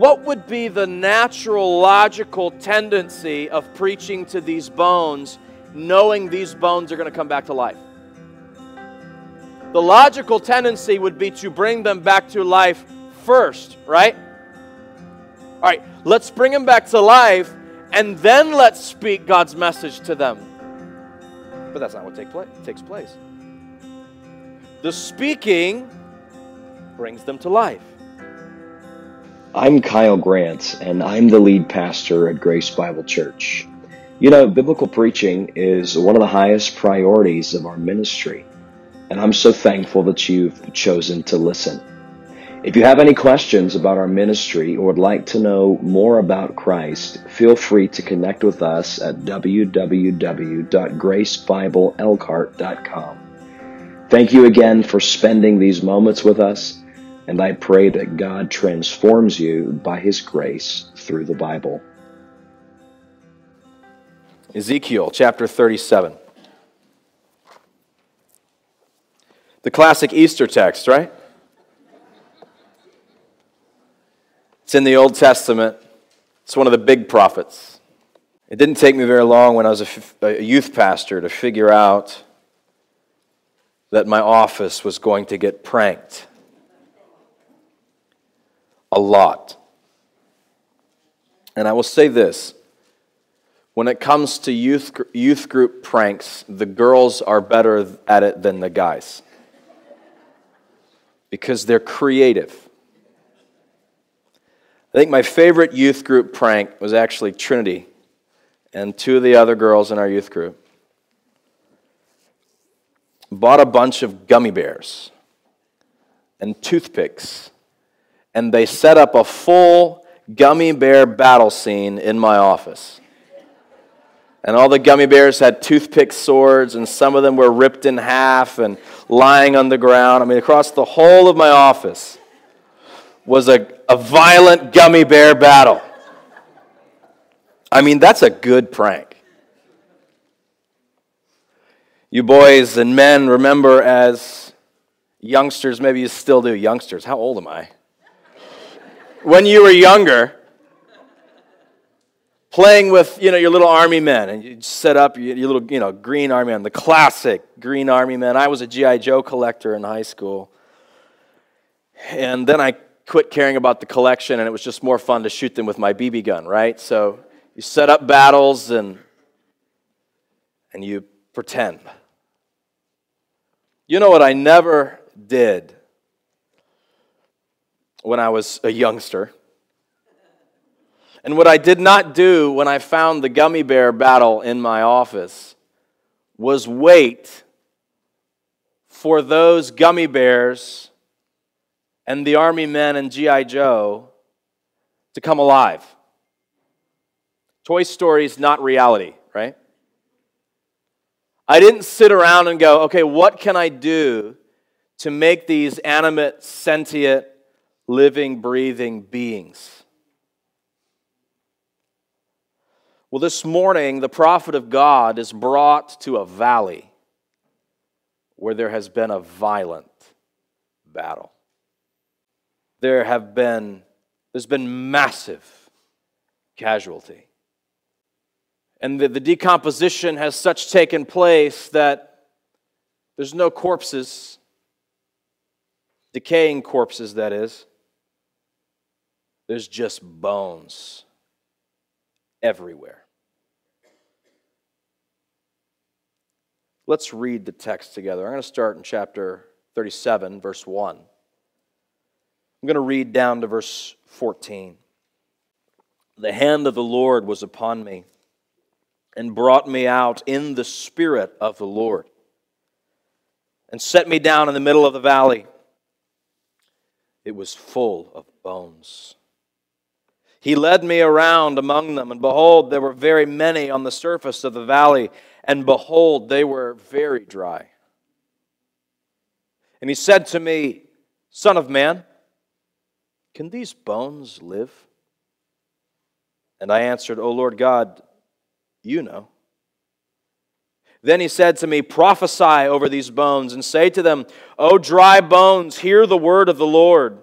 what would be the natural, logical tendency of preaching to these bones, knowing these bones are going to come back to life? The logical tendency would be to bring them back to life first, right? All right, let's bring them back to life and then let's speak God's message to them. But that's not what take takes place. The speaking brings them to life. I'm Kyle Grant, and I'm the lead pastor at Grace Bible Church. You know, biblical preaching is one of the highest priorities of our ministry, and I'm so thankful that you've chosen to listen. If you have any questions about our ministry or would like to know more about Christ, feel free to connect with us at www.gracebibleelkhart.com. Thank you again for spending these moments with us, and I pray that God transforms you by His grace through the Bible. Ezekiel chapter 37. The classic Easter text, right? It's in the Old Testament. It's one of the big prophets. It didn't take me very long when I was a youth pastor to figure out that my office was going to get pranked. A lot. And I will say this when it comes to youth, youth group pranks, the girls are better at it than the guys because they're creative. I think my favorite youth group prank was actually Trinity and two of the other girls in our youth group bought a bunch of gummy bears and toothpicks, and they set up a full gummy bear battle scene in my office. And all the gummy bears had toothpick swords, and some of them were ripped in half and lying on the ground. I mean, across the whole of my office was a, a violent gummy bear battle. I mean, that's a good prank. You boys and men remember as youngsters, maybe you still do. Youngsters, how old am I? When you were younger, playing with you know your little army men and you set up your, little you know green army men the classic green army men. I was a G.I. Joe collector in high school. And then i quit caring about the collection and it was just more fun to shoot them with my bb gun right? So you set up battles and and you pretend. You know what I never did when I was a youngster? And what I did not do when I found the gummy bear battle in my office was wait for those gummy bears and the army men and G.I. Joe to come alive. Toy Story is not reality, right? I didn't sit around and go, okay, what can I do to make these animate, sentient, living, breathing beings? Well, this morning, the prophet of God is brought to a valley where there has been a violent battle. There have been, there's been massive casualty. And the, the decomposition has such taken place that there's no corpses, decaying corpses, that is. There's just bones everywhere. Let's read the text together. I'm going to start in chapter 37, verse 1. I'm going to read down to verse 14. The hand of the Lord was upon me and brought me out in the spirit of the Lord and set me down in the middle of the valley. It was full of bones. He led me around among them, and behold, there were very many on the surface of the valley, and behold, they were very dry. And he said to me, Son of man, can these bones live? And I answered, O Lord God, you know. Then he said to me, Prophesy over these bones and say to them, O dry bones, hear the word of the Lord.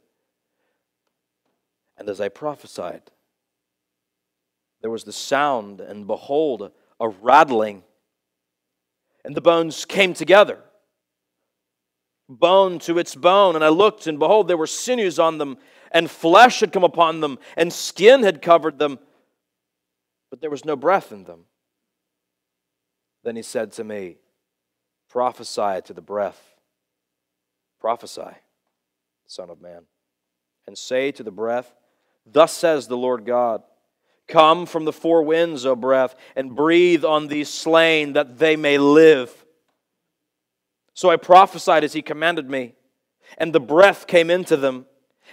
And as I prophesied, there was the sound, and behold, a rattling. And the bones came together, bone to its bone. And I looked, and behold, there were sinews on them, and flesh had come upon them, and skin had covered them, but there was no breath in them. Then he said to me, Prophesy to the breath. Prophesy, Son of Man, and say to the breath, Thus says the Lord God Come from the four winds, O breath, and breathe on these slain that they may live. So I prophesied as he commanded me, and the breath came into them,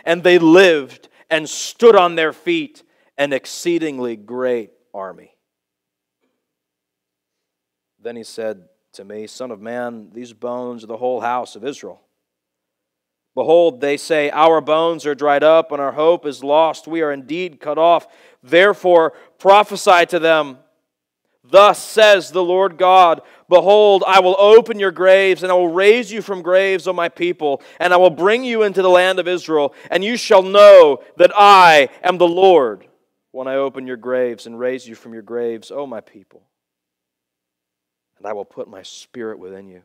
and they lived and stood on their feet, an exceedingly great army. Then he said to me, Son of man, these bones are the whole house of Israel. Behold, they say, Our bones are dried up, and our hope is lost. We are indeed cut off. Therefore, prophesy to them. Thus says the Lord God Behold, I will open your graves, and I will raise you from graves, O my people, and I will bring you into the land of Israel, and you shall know that I am the Lord when I open your graves and raise you from your graves, O my people. And I will put my spirit within you,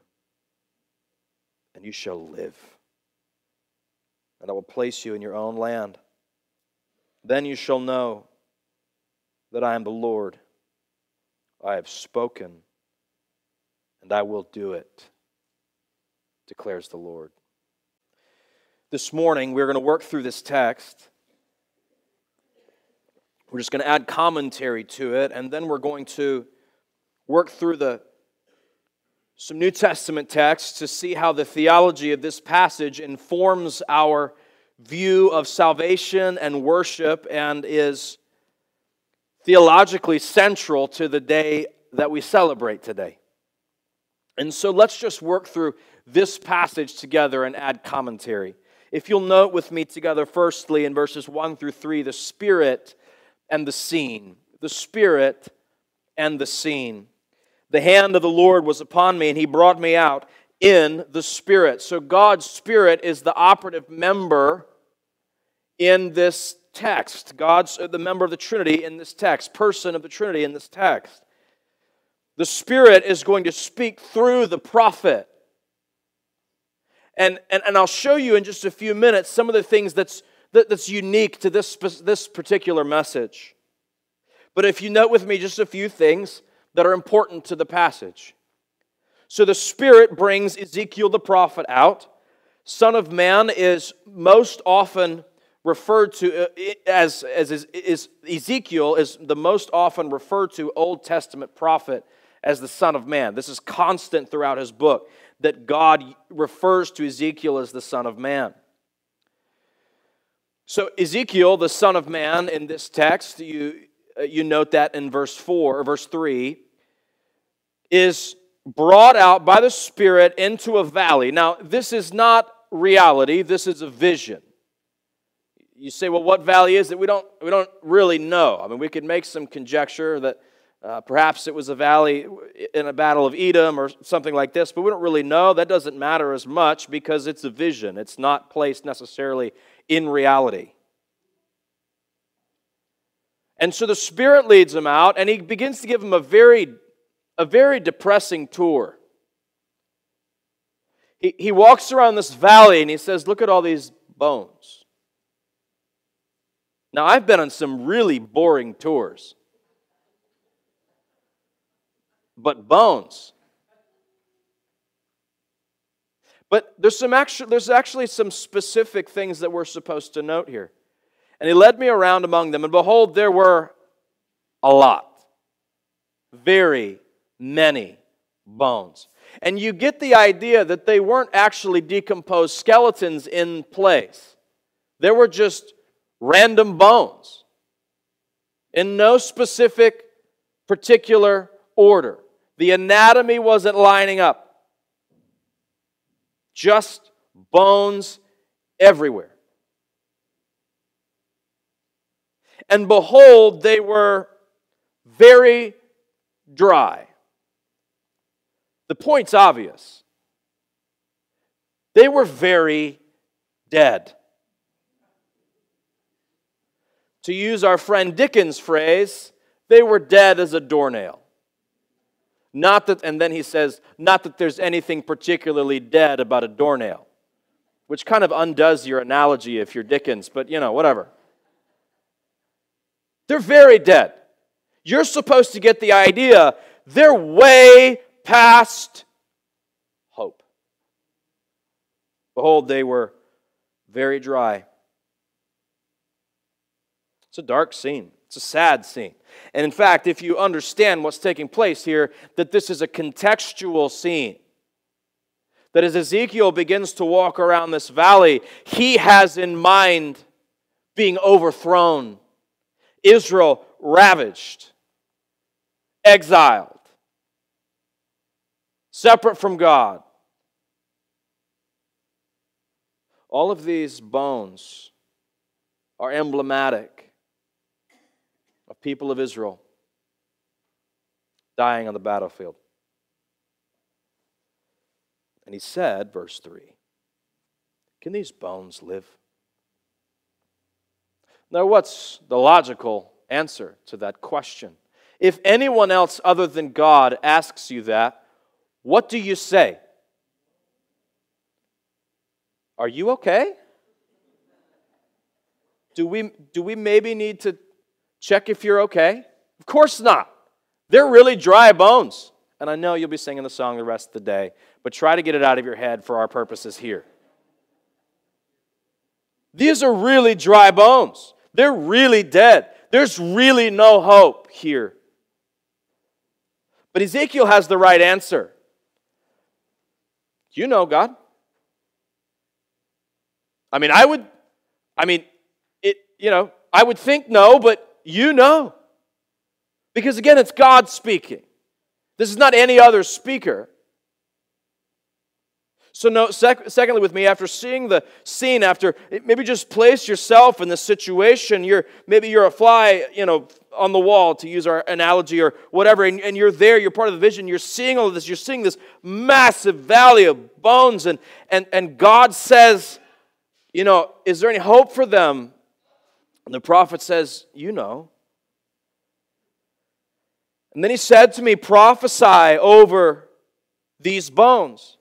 and you shall live and I will place you in your own land. Then you shall know that I am the Lord. I have spoken, and I will do it, declares the Lord. This morning, we're going to work through this text. We're just going to add commentary to it, and then we're going to work through the some New Testament texts to see how the theology of this passage informs our view of salvation and worship and is theologically central to the day that we celebrate today. And so let's just work through this passage together and add commentary. If you'll note with me together, firstly, in verses 1 through 3, the Spirit and the scene. The Spirit and the scene. The hand of the Lord was upon me, and he brought me out in the Spirit. So God's Spirit is the operative member in this text. God's uh, the member of the Trinity in this text, person of the Trinity in this text. The Spirit is going to speak through the prophet. And, and, and I'll show you in just a few minutes some of the things that's, that, that's unique to this, this particular message. But if you note with me just a few things, that are important to the passage. So the Spirit brings Ezekiel the prophet out. Son of Man is most often referred to uh, as, as is, is, Ezekiel is the most often referred to Old Testament prophet as the Son of Man. This is constant throughout his book that God refers to Ezekiel as the Son of Man. So, Ezekiel, the Son of Man, in this text, you, you note that in verse 4 or verse 3, is brought out by the Spirit into a valley. Now, this is not reality, this is a vision. You say, well, what valley is it? We don't, we don't really know. I mean, we could make some conjecture that uh, perhaps it was a valley in a battle of Edom or something like this, but we don't really know. That doesn't matter as much because it's a vision, it's not placed necessarily in reality. And so the Spirit leads him out, and he begins to give him a very a very depressing tour. He, he walks around this valley and he says, Look at all these bones. Now, I've been on some really boring tours, but bones. But there's, some actually, there's actually some specific things that we're supposed to note here. And he led me around among them, and behold, there were a lot. Very many bones. And you get the idea that they weren't actually decomposed skeletons in place, there were just random bones. in no specific particular order. The anatomy wasn't lining up, just bones everywhere. And behold, they were very dry. The point's obvious. They were very dead. To use our friend Dickens' phrase, they were dead as a doornail. Not that, and then he says, not that there's anything particularly dead about a doornail, which kind of undoes your analogy if you're Dickens, but you know, whatever. They're very dead. You're supposed to get the idea they're way past hope. Behold, they were very dry. It's a dark scene. It's a sad scene. And in fact, if you understand what's taking place here, that this is a contextual scene. That as Ezekiel begins to walk around this valley, he has in mind being overthrown, Israel ravaged, exiled, separate from God. All of these bones are emblematic of people of Israel dying on the battlefield. And he said, verse 3, Can these bones live? Now, what's the logical answer to that question? If anyone else other than God asks you that, what do you say? Are you okay? Do we, do we maybe need to check if you're okay? Of course not. They're really dry bones. And I know you'll be singing the song the rest of the day, but try to get it out of your head for our purposes here. These are really dry bones. They're really dead. There's really no hope here. But Ezekiel has the right answer. You know, God. I mean, I would, I mean, it, you know, I would think no, but you know. Because again, it's God speaking. This is not any other speaker. So, no, sec- secondly, with me, after seeing the scene, after maybe just place yourself in the situation. You're maybe you're a fly, you know, on the wall, to use our analogy or whatever, and, and you're there. You're part of the vision. You're seeing all of this. You're seeing this massive valley of bones, and and and God says, you know, is there any hope for them? And the prophet says, you know. And then he said to me, prophesy over these bones.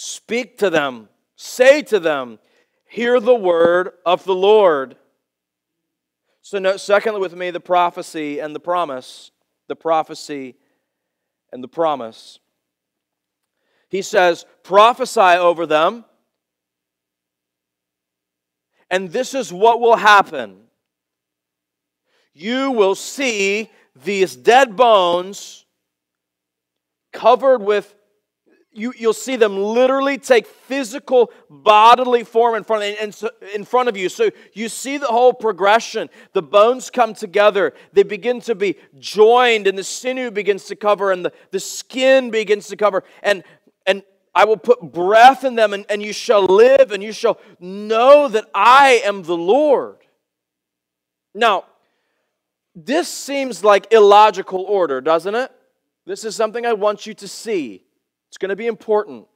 Speak to them, say to them, Hear the word of the Lord. So, note, secondly, with me, the prophecy and the promise. The prophecy and the promise. He says, Prophesy over them, and this is what will happen. You will see these dead bones covered with you, you'll see them literally take physical bodily form in front, of, in front of you. So you see the whole progression. The bones come together, they begin to be joined, and the sinew begins to cover, and the, the skin begins to cover. And, and I will put breath in them, and, and you shall live, and you shall know that I am the Lord. Now, this seems like illogical order, doesn't it? This is something I want you to see. It's going to be important.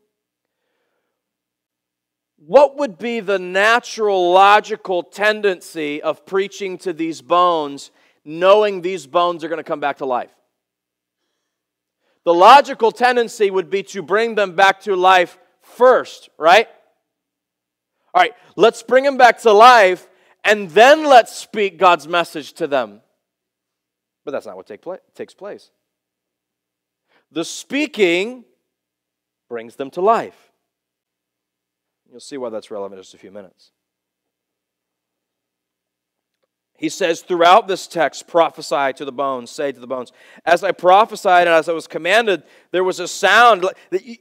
What would be the natural, logical tendency of preaching to these bones, knowing these bones are going to come back to life? The logical tendency would be to bring them back to life first, right? All right, let's bring them back to life and then let's speak God's message to them. But that's not what take takes place. The speaking brings them to life. You'll see why that's relevant in just a few minutes. he says throughout this text, prophesy to the bones, say to the bones. As I prophesied and as I was commanded, there was a sound,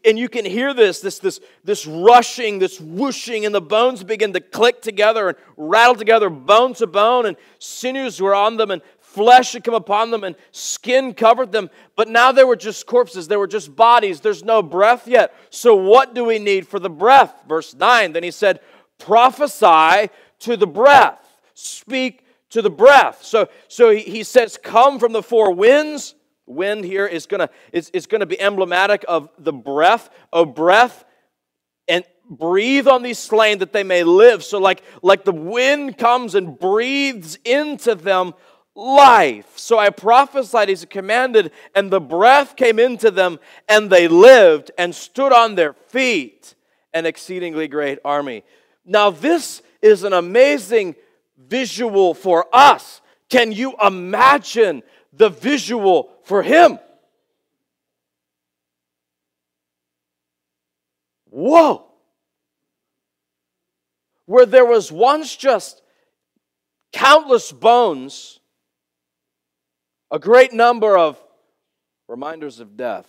and you can hear this, this, this, this rushing, this whooshing, and the bones begin to click together and rattle together, bone to bone, and sinews were on them, and flesh had come upon them, and skin covered them. But now they were just corpses, they were just bodies. There's no breath yet. So what do we need for the breath? Verse 9, then he said, prophesy to the breath. Speak to the breath. So, so he, he says, Come from the four winds. Wind here is to is, is gonna be emblematic of the breath. Oh, breath, and breathe on these slain that they may live. So, like, like the wind comes and breathes into them life. So I prophesied as commanded, and the breath came into them, and they lived and stood on their feet, an exceedingly great army. Now, this is an amazing visual for us. Can you imagine the visual for him? Whoa! Where there was once just countless bones, a great number of reminders of death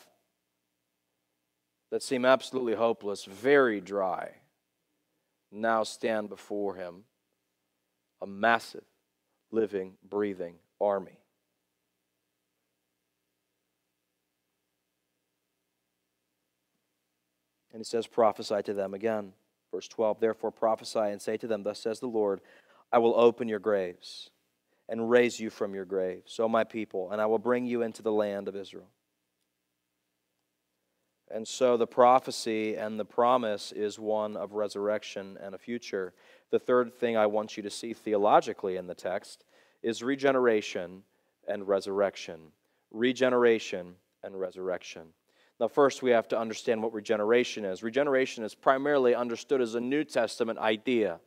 that seem absolutely hopeless, very dry, now stand before him a massive, living, breathing army. And he says, prophesy to them again. Verse 12, therefore prophesy and say to them, Thus says the Lord, I will open your graves and raise you from your graves, O my people, and I will bring you into the land of Israel. And so the prophecy and the promise is one of resurrection and a future. The third thing I want you to see theologically in the text is regeneration and resurrection. Regeneration and resurrection. Now, first, we have to understand what regeneration is. Regeneration is primarily understood as a New Testament idea.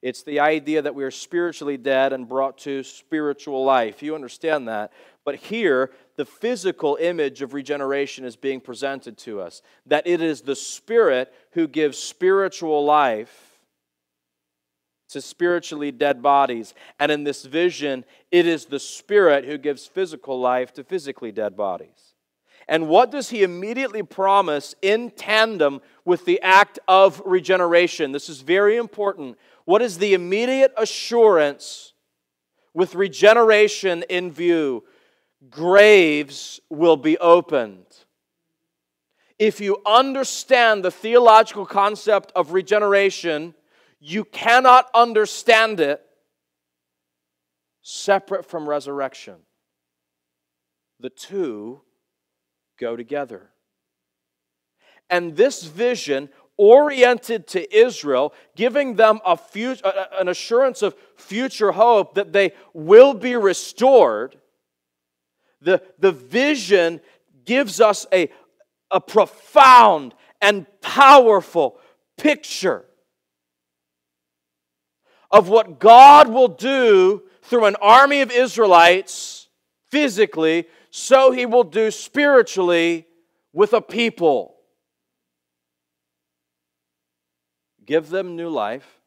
It's the idea that we are spiritually dead and brought to spiritual life. You understand that. But here, the physical image of regeneration is being presented to us that it is the Spirit who gives spiritual life to spiritually dead bodies. And in this vision, it is the Spirit who gives physical life to physically dead bodies. And what does he immediately promise in tandem with the act of regeneration? This is very important. What is the immediate assurance with regeneration in view? Graves will be opened. If you understand the theological concept of regeneration, you cannot understand it separate from resurrection. The two go together. And this vision oriented to Israel, giving them a future, an assurance of future hope that they will be restored. The, the vision gives us a, a profound and powerful picture of what God will do through an army of Israelites physically, so he will do spiritually with a people. Give them new life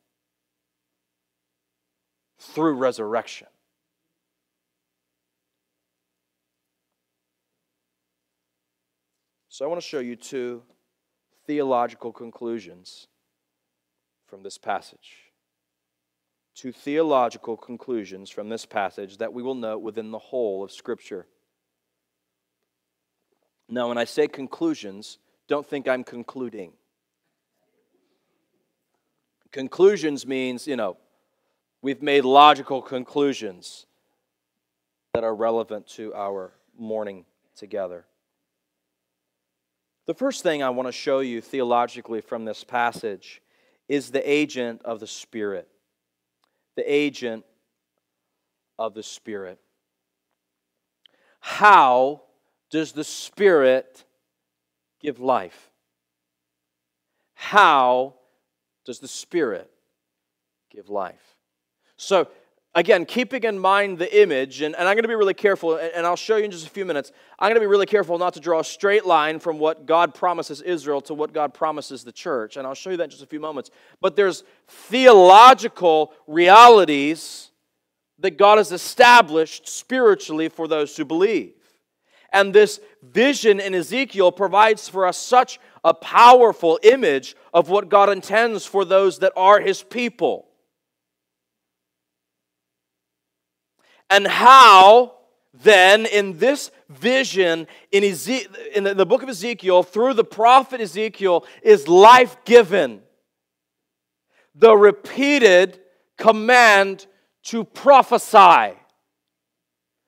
through resurrection. So, I want to show you two theological conclusions from this passage Two theological conclusions from this passage that we will note within the whole of Scripture. Now, when I say conclusions, don't think I'm concluding. Conclusions means, you know, we've made logical conclusions that are relevant to our morning together. The first thing I want to show you theologically from this passage is the agent of the Spirit the agent of the Spirit. How does the Spirit give life? How does the Spirit give life? So, again, keeping in mind the image, and, and I'm going to be really careful, and, and I'll show you in just a few minutes. I'm going to be really careful not to draw a straight line from what God promises Israel to what God promises the church, and I'll show you that in just a few moments. But there's theological realities that God has established spiritually for those who believe. And this vision in Ezekiel provides for us such a powerful image of what God intends for those that are his people. And how then in this vision in, Eze- in the book of Ezekiel through the prophet Ezekiel is life given. The repeated command to prophesy.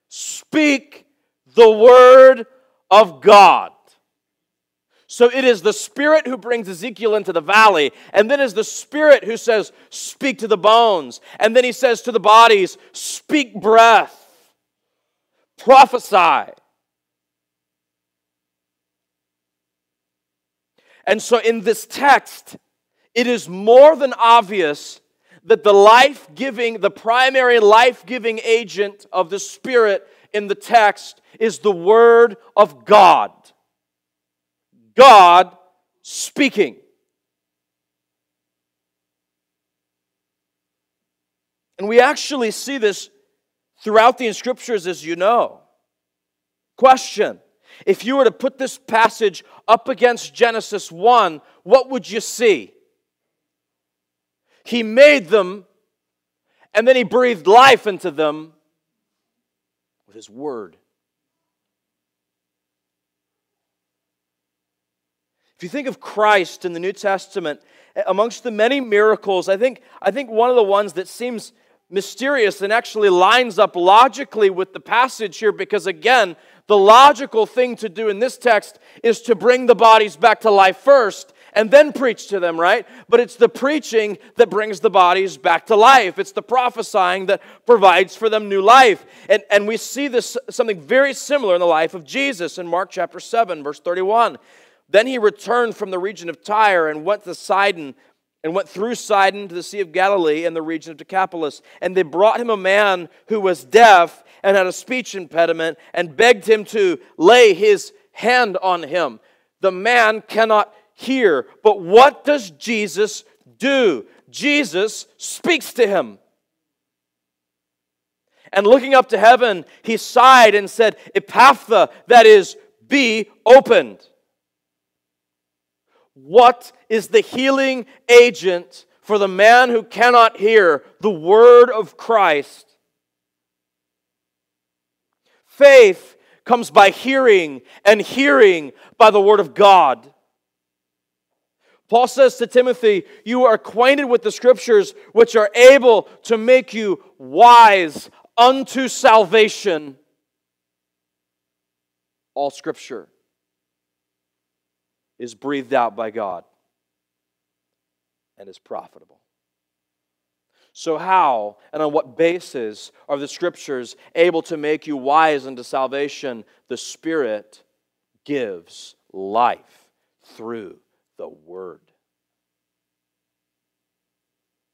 Speak the word of God. So it is the Spirit who brings Ezekiel into the valley, and then is the Spirit who says, Speak to the bones. And then he says to the bodies, Speak breath, prophesy. And so in this text, it is more than obvious that the life giving, the primary life giving agent of the Spirit in the text is the Word of God. God speaking. And we actually see this throughout the scriptures, as you know. Question If you were to put this passage up against Genesis 1, what would you see? He made them, and then He breathed life into them with His Word. If you think of Christ in the New Testament, amongst the many miracles, I think, I think one of the ones that seems mysterious and actually lines up logically with the passage here because, again, the logical thing to do in this text is to bring the bodies back to life first and then preach to them, right? But it's the preaching that brings the bodies back to life. It's the prophesying that provides for them new life. And, and we see this something very similar in the life of Jesus in Mark chapter 7, verse 31. Then he returned from the region of Tyre and went to Sidon and went through Sidon to the Sea of Galilee and the region of Decapolis. And they brought him a man who was deaf and had a speech impediment and begged him to lay his hand on him. The man cannot hear. But what does Jesus do? Jesus speaks to him. And looking up to heaven, he sighed and said, Ephphatha, that is, be opened. What is the healing agent for the man who cannot hear the word of Christ? Faith comes by hearing, and hearing by the word of God. Paul says to Timothy, You are acquainted with the scriptures, which are able to make you wise unto salvation. All scripture is breathed out by God and is profitable. So, how and on what basis are the scriptures able to make you wise unto salvation? The Spirit gives life through the Word.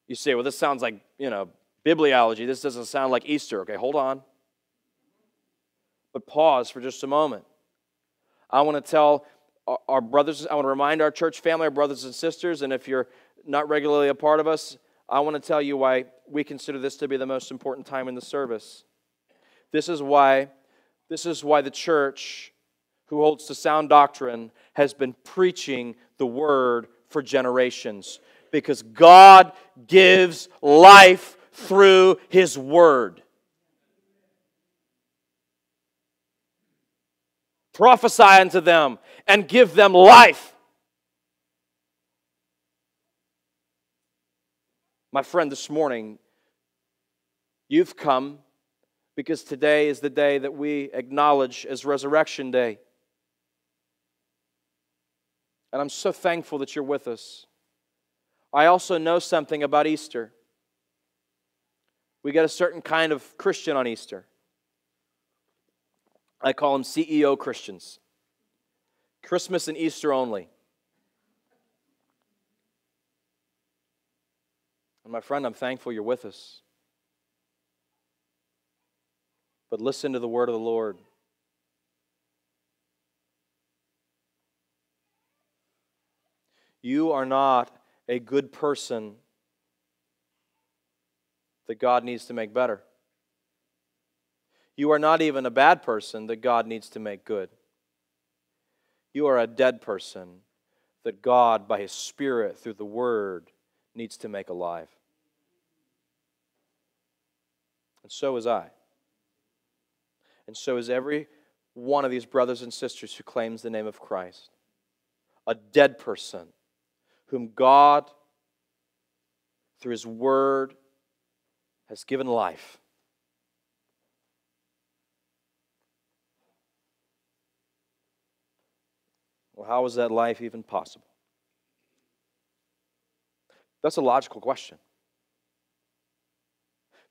You say, well, this sounds like, you know, bibliology. This doesn't sound like Easter. Okay, hold on. But pause for just a moment. I want to tell our brothers, I want to remind our church family, our brothers and sisters, and if you're not regularly a part of us, I want to tell you why we consider this to be the most important time in the service. This is why, this is why the church, who holds to sound doctrine, has been preaching the word for generations because God gives life through His Word. Prophesy unto them and give them life. My friend, this morning, you've come because today is the day that we acknowledge as Resurrection Day. And I'm so thankful that you're with us. I also know something about Easter. We get a certain kind of Christian on Easter. I call them CEO Christians. Christmas and Easter only. And my friend, I'm thankful you're with us. But listen to the word of the Lord. You are not a good person that God needs to make better. You are not even a bad person that God needs to make good. You are a dead person that God, by His Spirit, through the Word, needs to make alive. And so is I. And so is every one of these brothers and sisters who claims the name of Christ. A dead person whom God, through His Word, has given life. Well, how is that life even possible? That's a logical question.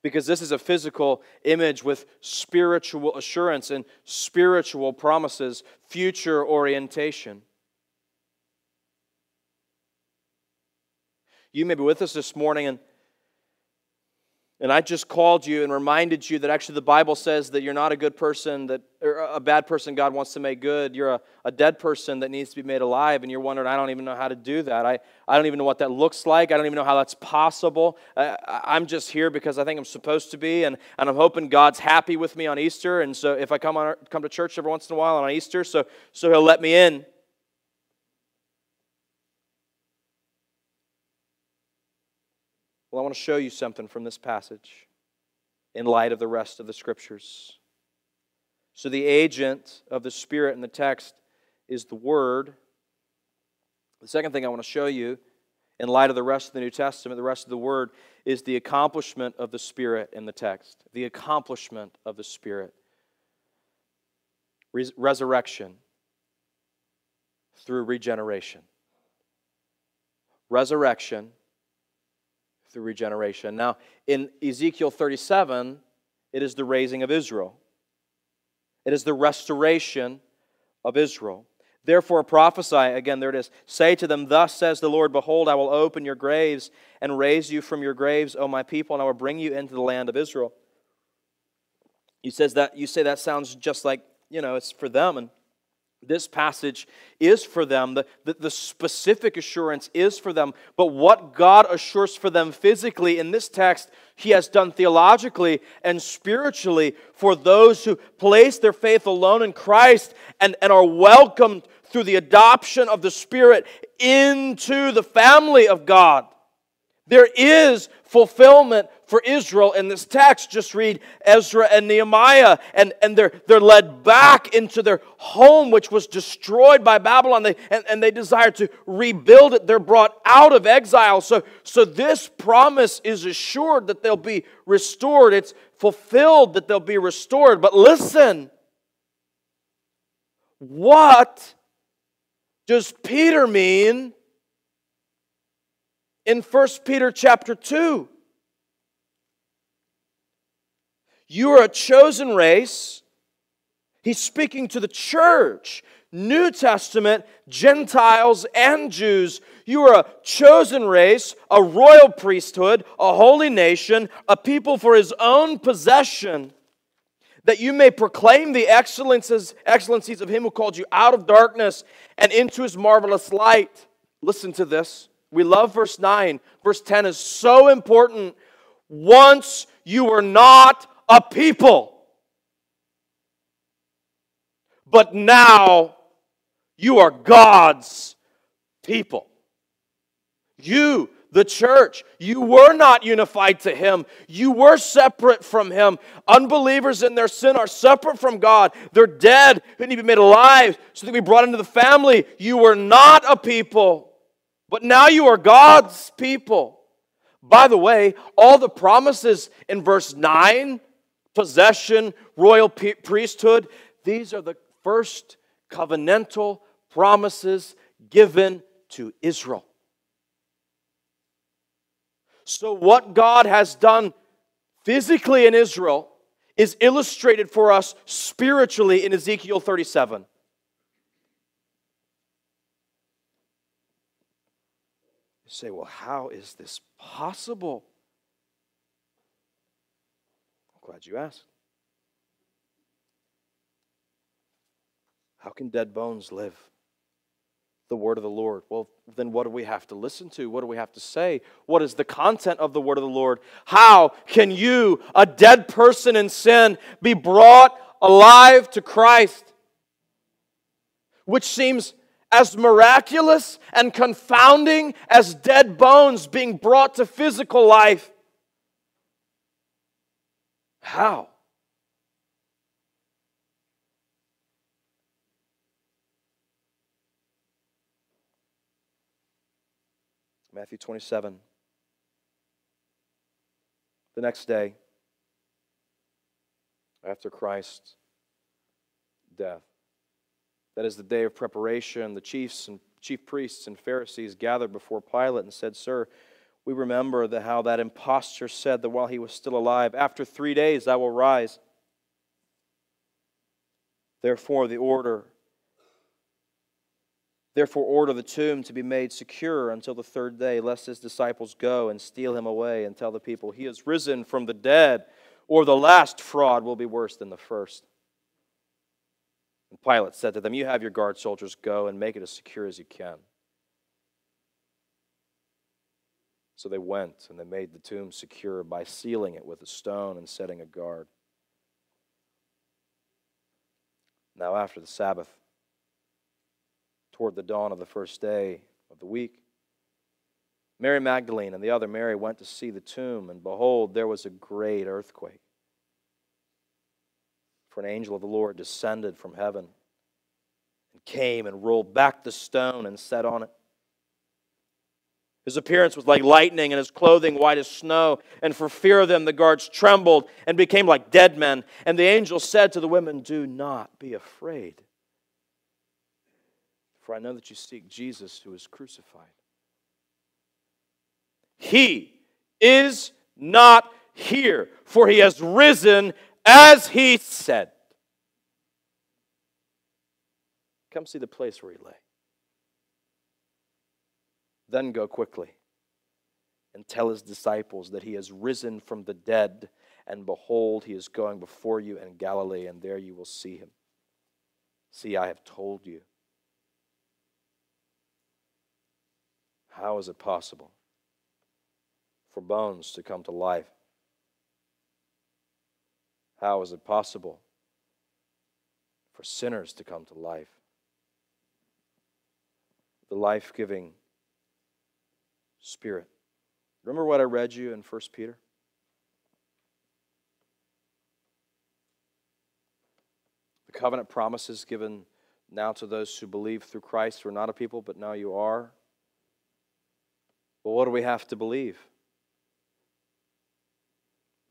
Because this is a physical image with spiritual assurance and spiritual promises, future orientation. You may be with us this morning and and I just called you and reminded you that actually the Bible says that you're not a good person, that a bad person God wants to make good. You're a, a dead person that needs to be made alive, and you're wondering, I don't even know how to do that. I, I don't even know what that looks like. I don't even know how that's possible. I, I'm just here because I think I'm supposed to be, and, and I'm hoping God's happy with me on Easter. And so if I come, on, come to church every once in a while on Easter, so, so He'll let me in. Well, I want to show you something from this passage in light of the rest of the scriptures. So, the agent of the Spirit in the text is the Word. The second thing I want to show you, in light of the rest of the New Testament, the rest of the Word, is the accomplishment of the Spirit in the text. The accomplishment of the Spirit. Res- resurrection through regeneration. Resurrection through regeneration. Now, in Ezekiel 37, it is the raising of Israel, it is the restoration of Israel. Therefore, prophesy, again, there it is. Say to them, Thus says the Lord, Behold, I will open your graves and raise you from your graves, O my people, and I will bring you into the land of Israel. You, says that, you say that sounds just like, you know, it's for them. And this passage is for them. The, the, the, specific assurance is for them. But what God assures for them physically in this text, He has done theologically and spiritually for those who place their faith alone in Christ and, and are welcomed through the adoption of the Spirit into the family of God. There is fulfillment for Israel in this text. Just read Ezra and Nehemiah, and, and they're, they're led back into their home, which was destroyed by Babylon, they, and, and they desire to rebuild it. They're brought out of exile. So, so this promise is assured that they'll be restored, it's fulfilled that they'll be restored. But listen, what does Peter mean? In 1 Peter chapter 2. You are a chosen race. He's speaking to the church, New Testament, Gentiles, and Jews. You are a chosen race, a royal priesthood, a holy nation, a people for his own possession, that you may proclaim the excellences, excellencies of him who called you out of darkness and into his marvelous light. Listen to this. We love verse 9. Verse 10 is so important. Once you were not a people, but now you are God's people. You, the church, you were not unified to Him. You were separate from Him. Unbelievers in their sin are separate from God. They're dead, who need to be made alive so they can be brought into the family. You were not a people. But now you are God's people. By the way, all the promises in verse 9 possession, royal priesthood these are the first covenantal promises given to Israel. So, what God has done physically in Israel is illustrated for us spiritually in Ezekiel 37. Say, well, how is this possible? I'm glad you asked. How can dead bones live? the word of the Lord. Well, then what do we have to listen to? What do we have to say? What is the content of the word of the Lord? How can you, a dead person in sin, be brought alive to Christ? Which seems as miraculous and confounding as dead bones being brought to physical life. How? Matthew 27. The next day, after Christ's death, that is the day of preparation, the chiefs and chief priests and Pharisees gathered before Pilate and said, Sir, we remember the, how that impostor said that while he was still alive, After three days I will rise. Therefore, the order Therefore, order the tomb to be made secure until the third day, lest his disciples go and steal him away and tell the people, He is risen from the dead, or the last fraud will be worse than the first. And Pilate said to them, You have your guard soldiers go and make it as secure as you can. So they went and they made the tomb secure by sealing it with a stone and setting a guard. Now, after the Sabbath, toward the dawn of the first day of the week. Mary Magdalene and the other Mary went to see the tomb, and behold, there was a great earthquake. For an angel of the Lord descended from heaven and came and rolled back the stone and sat on it. His appearance was like lightning, and his clothing white as snow. And for fear of them, the guards trembled and became like dead men. And the angel said to the women, Do not be afraid. For I know that you seek Jesus who is crucified. He is not here, for he has risen as he said. Come see the place where he lay. Then go quickly and tell his disciples that he has risen from the dead, and behold, he is going before you in Galilee, and there you will see him. See, I have told you. How is it possible for bones to come to life? How is it possible for sinners to come to life? The life giving Spirit. Remember what I read you in 1 Peter? The covenant promises given now to those who believe through Christ who are not a people, but now you are. Well, what do we have to believe?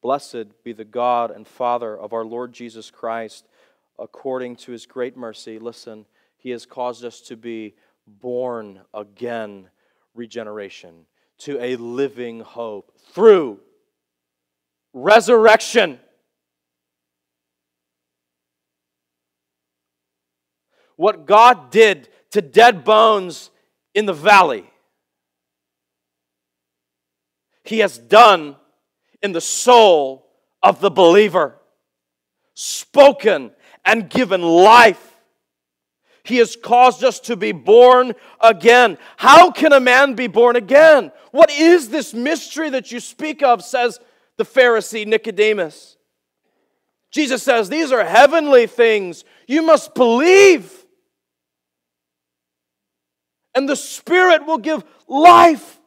Blessed be the God and Father of our Lord Jesus Christ, according to his great mercy. Listen, he has caused us to be born again, regeneration, to a living hope through resurrection. What God did to dead bones in the valley he has done in the soul of the believer. Spoken and given life. He has caused us to be born again. How can a man be born again? What is this mystery that you speak of, says the Pharisee Nicodemus. Jesus says, These are heavenly things. You must believe. And the Spirit will give life.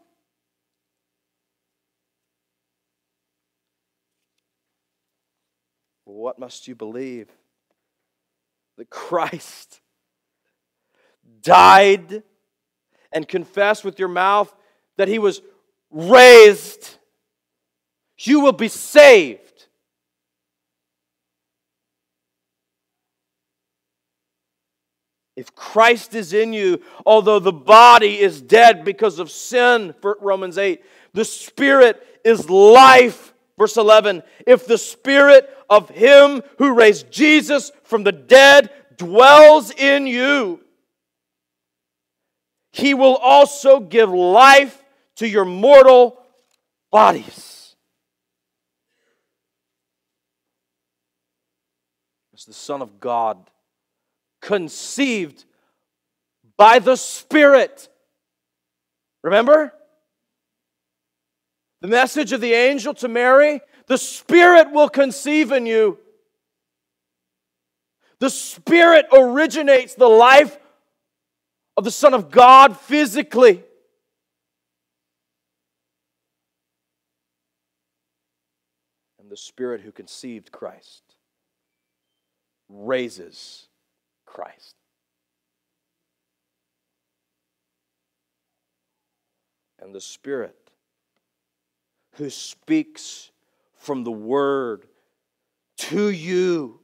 What must you believe? That Christ died and confess with your mouth that he was raised, you will be saved. If Christ is in you, although the body is dead because of sin, Romans 8, the spirit is life Verse 11 If the spirit of him who raised Jesus from the dead dwells in you, he will also give life to your mortal bodies. As the Son of God, conceived by the Spirit. Remember? The message of the angel to Mary the Spirit will conceive in you. The Spirit originates the life of the Son of God physically. And the Spirit who conceived Christ raises Christ. And the Spirit who speaks from the Word to you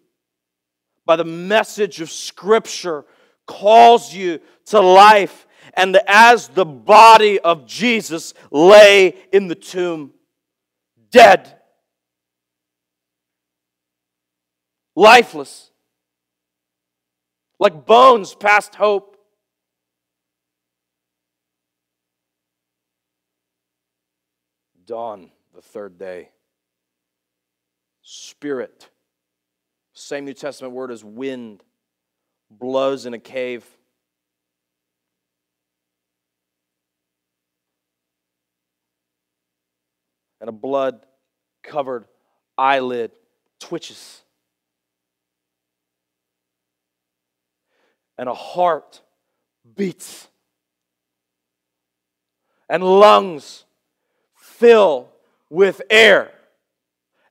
by the message of Scripture calls you to life. And as the body of Jesus lay in the tomb, dead, lifeless, like bones past hope. Dawn, the third day. Spirit, same New Testament word as wind, blows in a cave. And a blood covered eyelid twitches. and a heart beats and lungs fill with air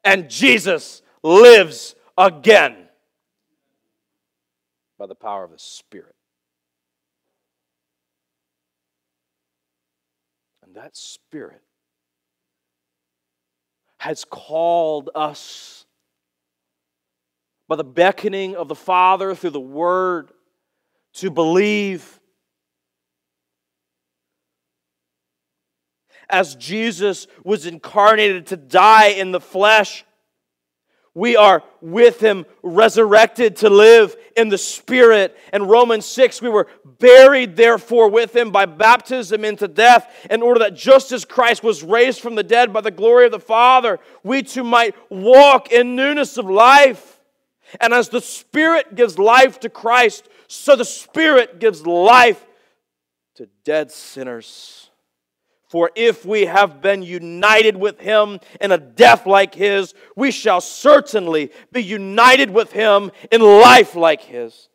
and Jesus lives again by the power of the Spirit. And that Spirit has called us by the beckoning of the Father through the Word to believe. As Jesus was incarnated to die in the flesh, we are with him resurrected to live in the spirit and romans 6 we were buried therefore with him by baptism into death in order that just as christ was raised from the dead by the glory of the father we too might walk in newness of life and as the spirit gives life to christ so the Spirit gives life to dead sinners. For if we have been united with him in a death like his, we shall certainly be united with him in life like his.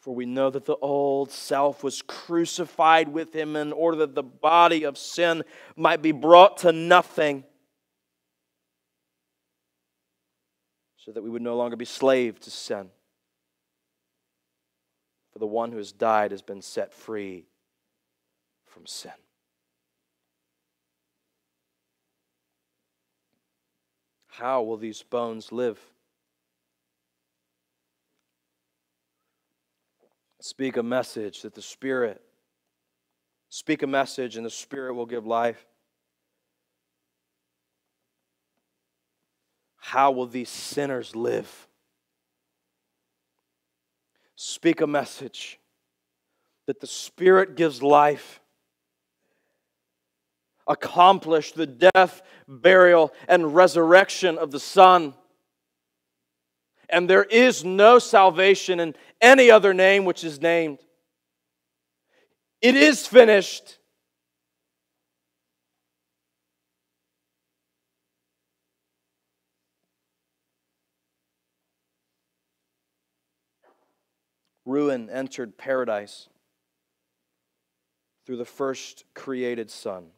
For we know that the old self was crucified with him in order that the body of sin might be brought to nothing, so that we would no longer be slave to sin. For the one who has died has been set free from sin. How will these bones live? Speak a message that the Spirit, speak a message and the Spirit will give life. How will these sinners live? speak a message that the Spirit gives life. Accomplish the death, burial, and resurrection of the Son. And there is no salvation in any other name which is named. It is finished. ruin entered paradise through the first created Son.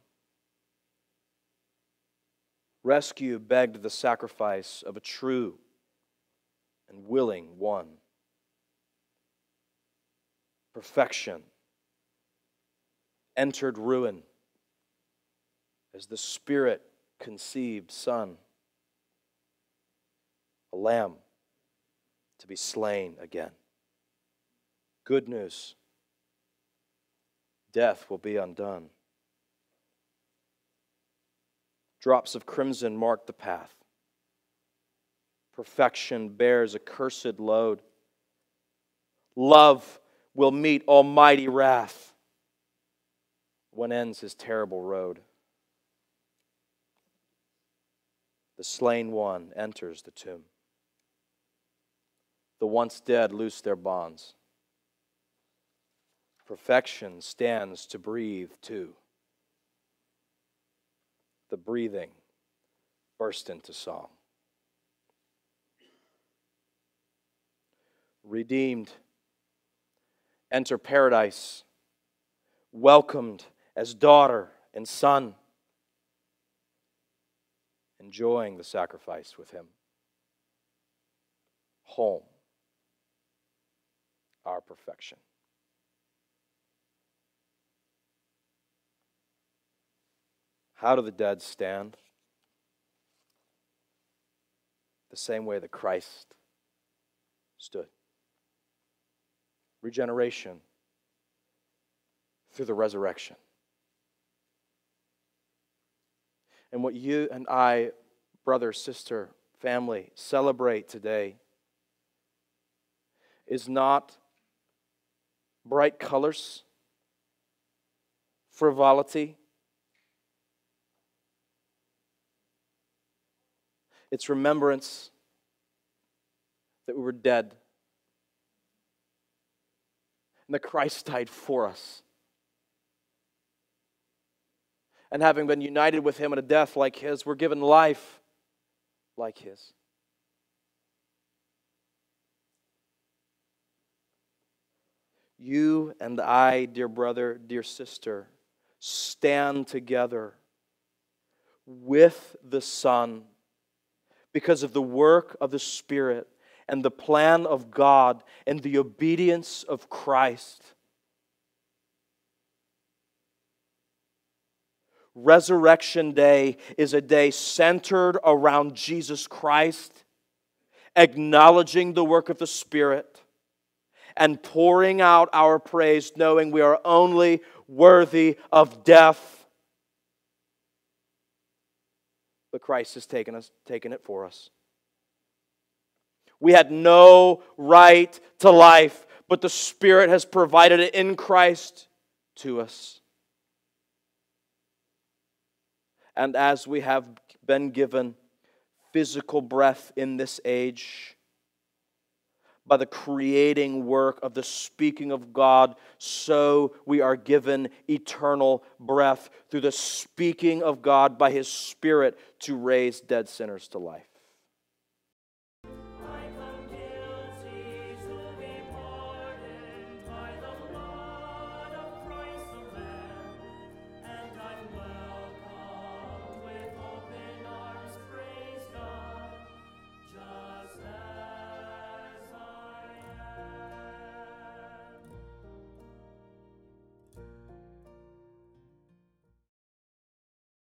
Rescue begged the sacrifice of a true and willing one. Perfection entered ruin as the Spirit conceived Son, a lamb to be slain again. Good news death will be undone. Drops of crimson mark the path. Perfection bears a cursed load. Love will meet almighty wrath when ends his terrible road. The slain one enters the tomb. The once dead loose their bonds Perfection stands to breathe too. The breathing burst into song. Redeemed, enter paradise, welcomed as daughter and son, enjoying the sacrifice with him. Home, our perfection. How do the dead stand? The same way that Christ stood. Regeneration through the resurrection. And what you and I, brother, sister, family, celebrate today is not bright colors, frivolity, It's remembrance that we were dead and that Christ died for us. And having been united with him in a death like his, we're given life like his. You and I, dear brother, dear sister, stand together with the Son because of the work of the Spirit and the plan of God and the obedience of Christ. Resurrection Day is a day centered around Jesus Christ, acknowledging the work of the Spirit, and pouring out our praise, knowing we are only worthy of death but Christ has taken, us, taken it for us. We had no right to life, but the Spirit has provided it in Christ to us. And as we have been given physical breath in this age, by the creating work of the speaking of God, so we are given eternal breath through the speaking of God by His Spirit to raise dead sinners to life.